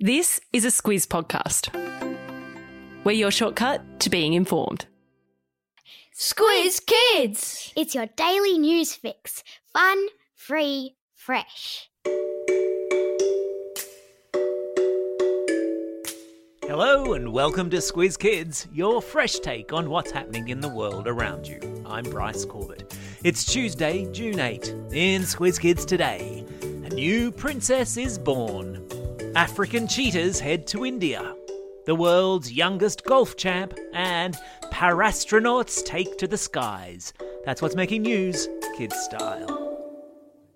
This is a Squiz podcast. We're your shortcut to being informed. Squiz Kids! It's your daily news fix. Fun, free, fresh. Hello and welcome to Squiz Kids, your fresh take on what's happening in the world around you. I'm Bryce Corbett. It's Tuesday, June 8. In Squiz Kids today, a new princess is born. African cheetahs head to India. The world's youngest golf champ and parastronauts take to the skies. That's what's making news, kid style.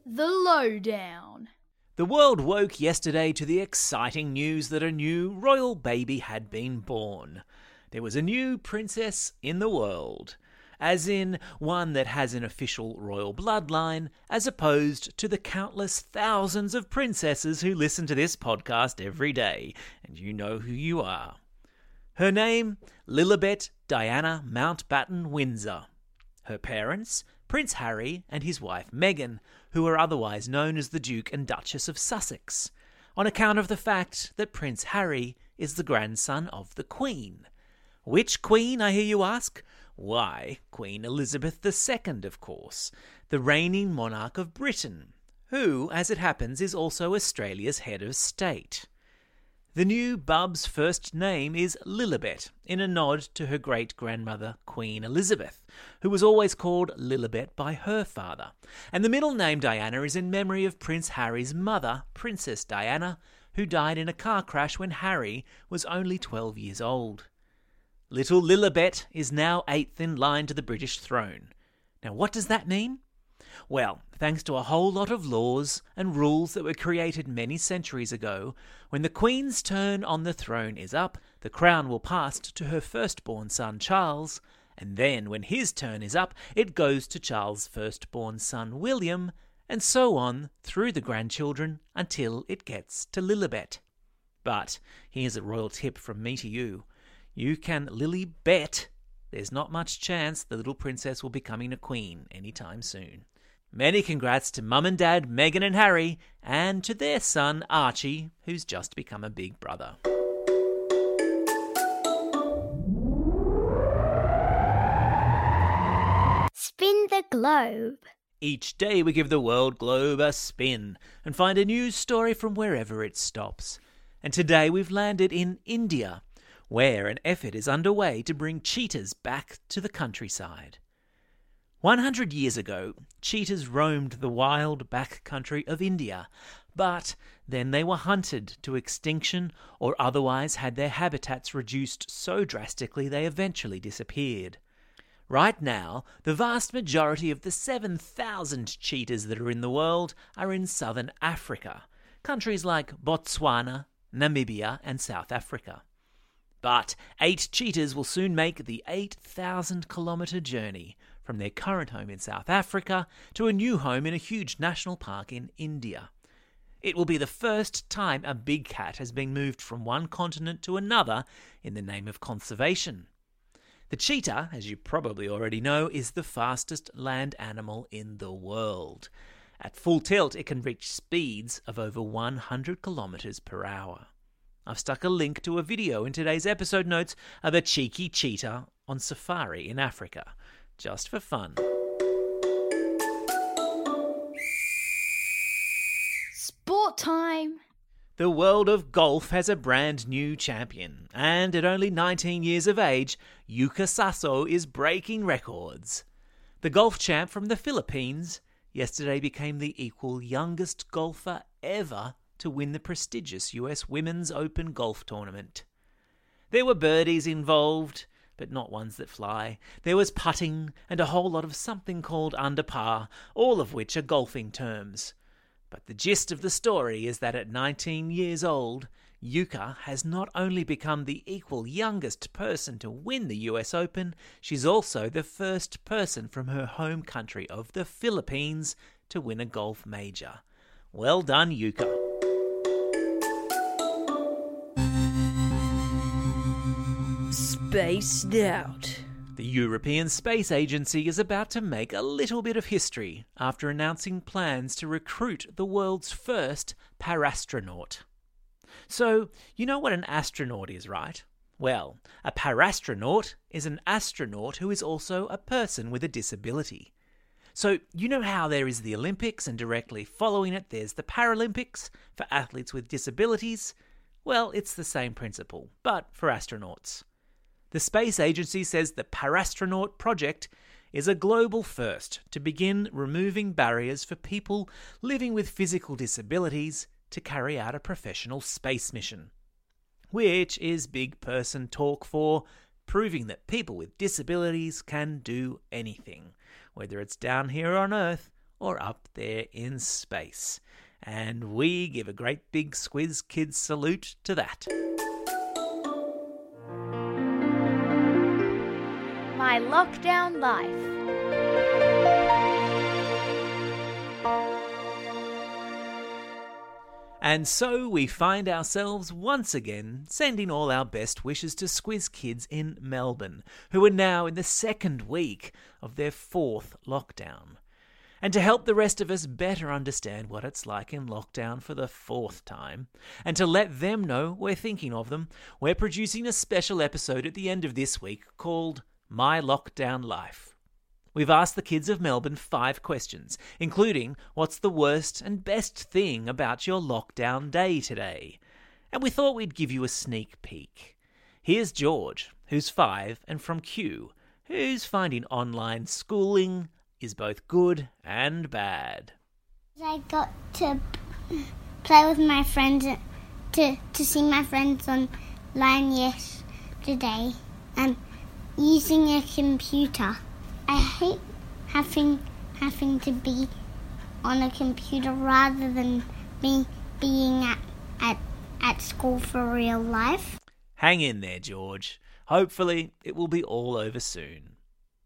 The Lowdown. The world woke yesterday to the exciting news that a new royal baby had been born. There was a new princess in the world, as in one that has an official royal bloodline, as opposed to the countless thousands of princesses who listen to this podcast every day, and you know who you are. Her name, Lilibet Diana Mountbatten Windsor. Her parents, Prince Harry and his wife Meghan, who are otherwise known as the Duke and Duchess of Sussex, on account of the fact that Prince Harry is the grandson of the Queen. Which Queen, I hear you ask? Why, Queen Elizabeth II, of course, the reigning monarch of Britain, who, as it happens, is also Australia's head of state. The new bub's first name is Lilibet, in a nod to her great grandmother, Queen Elizabeth, who was always called Lilibet by her father. And the middle name Diana is in memory of Prince Harry's mother, Princess Diana, who died in a car crash when Harry was only 12 years old. Little Lilibet is now eighth in line to the British throne. Now, what does that mean? Well, thanks to a whole lot of laws and rules that were created many centuries ago, when the Queen's turn on the throne is up, the crown will pass to her firstborn son Charles, and then when his turn is up, it goes to Charles' firstborn son William, and so on through the grandchildren until it gets to Lilibet. But here's a royal tip from me to you. You can Lily bet there's not much chance the little princess will be becoming a queen anytime soon. Many congrats to Mum and Dad, Meghan and Harry, and to their son Archie, who's just become a big brother. Spin the globe. Each day we give the world globe a spin and find a news story from wherever it stops. And today we've landed in India, where an effort is underway to bring cheetahs back to the countryside. 100 years ago, cheetahs roamed the wild back country of India, but then they were hunted to extinction or otherwise had their habitats reduced so drastically they eventually disappeared. Right now, the vast majority of the 7,000 cheetahs that are in the world are in southern Africa, countries like Botswana, Namibia, and South Africa. But eight cheetahs will soon make the 8,000 kilometre journey from their current home in South Africa to a new home in a huge national park in India. It will be the first time a big cat has been moved from one continent to another in the name of conservation. The cheetah, as you probably already know, is the fastest land animal in the world. At full tilt, it can reach speeds of over 100 kilometers per hour. I've stuck a link to a video in today's episode notes of a cheeky cheetah on safari in Africa, just for fun. Sport time. The world of golf has a brand new champion, and at only 19 years of age, Yuka Saso is breaking records. The golf champ from the Philippines yesterday became the equal youngest golfer ever to win the prestigious US Women's Open golf tournament. There were birdies involved, but not ones that fly. There was putting and a whole lot of something called under par, all of which are golfing terms. But the gist of the story is that at 19 years old, Yuka has not only become the equal youngest person to win the US Open, she's also the first person from her home country of the Philippines to win a golf major. Well done, Yuka. Spaced out. The European Space Agency is about to make a little bit of history after announcing plans to recruit the world's first parastronaut. So, you know what an astronaut is, right? Well, a parastronaut is an astronaut who is also a person with a disability. So, you know how there is the Olympics, and directly following it, there's the Paralympics for athletes with disabilities? Well, it's the same principle, but for astronauts. The Space Agency says the Parastronaut project is a global first to begin removing barriers for people living with physical disabilities to carry out a professional space mission. Which is big person talk for proving that people with disabilities can do anything, whether it's down here on Earth or up there in space. And we give a great big Squiz Kids salute to that. My lockdown life. And so we find ourselves once again sending all our best wishes to Squiz Kids in Melbourne, who are now in the second week of their fourth lockdown. And to help the rest of us better understand what it's like in lockdown for the fourth time, and to let them know we're thinking of them, we're producing a special episode at the end of this week called My Lockdown Life. We've asked the kids of Melbourne five questions, including what's the worst and best thing about your lockdown day today? And we thought we'd give you a sneak peek. Here's George, who's five and from Kew, who's finding online schooling is both good and bad. I got to play with my friends, to, to see my friends online yesterday, and using a computer. I hate having having to be on a computer rather than me being at, at, at school for real life. Hang in there, George. Hopefully, it will be all over soon.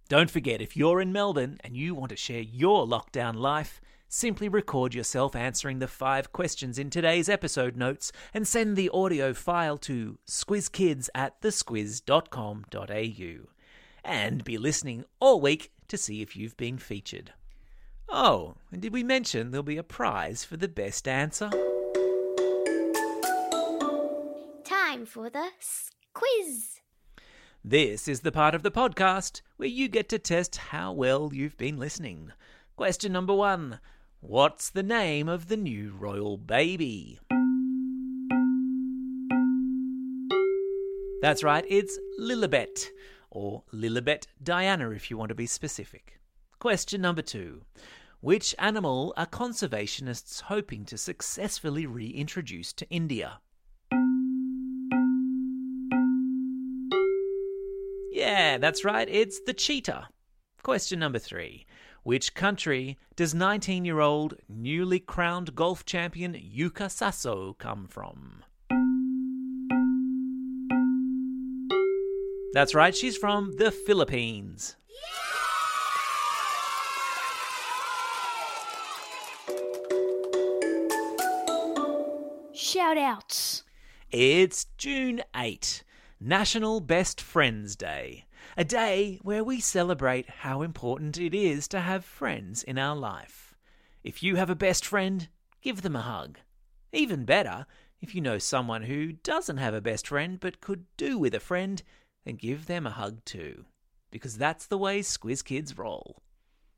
Don't forget, if you're in Melbourne and you want to share your lockdown life, simply record yourself answering the five questions in today's episode notes and send the audio file to squizkids at thesquiz.com.au. And be listening all week to see if you've been featured. Oh, and did we mention there'll be a prize for the best answer? Time for the quiz. This is the part of the podcast where you get to test how well you've been listening. Question number one What's the name of the new royal baby? That's right, it's Lilibet, or Lilibet Diana if you want to be specific. Question number two Which animal are conservationists hoping to successfully reintroduce to India? Yeah, that's right, it's the cheetah. Question number three. Which country does 19 year old newly crowned golf champion Yuka Saso come from? That's right, she's from the Philippines. Shout outs. It's June 8, National Best Friends Day, a day where we celebrate how important it is to have friends in our life. If you have a best friend, give them a hug. Even better, if you know someone who doesn't have a best friend but could do with a friend, then give them a hug too. Because that's the way Squiz Kids roll.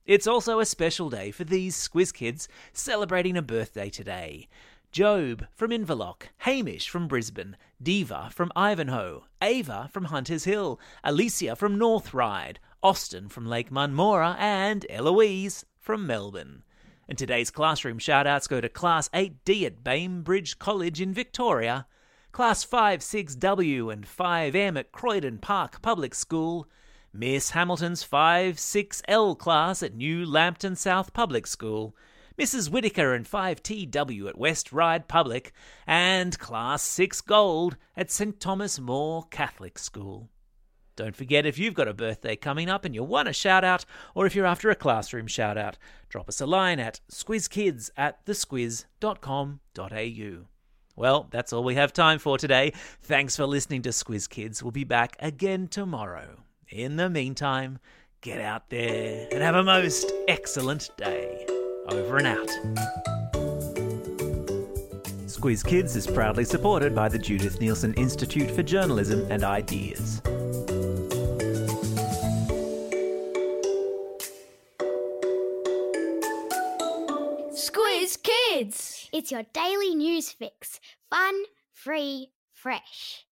It's also a special day for these Squiz Kids celebrating a birthday today. Job from Inverloch, Hamish from Brisbane, Diva from Ivanhoe, Ava from Hunters Hill, Alicia from North Ryde, Austin from Lake Munmorah, and Eloise from Melbourne. And today's classroom shoutouts go to Class 8D at Bainbridge College in Victoria, Class 5 6W and 5M at Croydon Park Public School, Miss Hamilton's 5 6L class at New Lambton South Public School, Mrs. Whitaker and 5TW at West Ryde Public, and Class 6 Gold at St Thomas More Catholic School. Don't forget if you've got a birthday coming up and you want a shout out, or if you're after a classroom shout out, drop us a line at squizkids at thesquiz.com.au. Well, that's all we have time for today. Thanks for listening to Squiz Kids. We'll be back again tomorrow. In the meantime, get out there and have a most excellent day. Over and out. Squiz Kids is proudly supported by the Judith Neilson Institute for Journalism and Ideas. Squiz Kids! It's your daily news fix. Fun, free, fresh.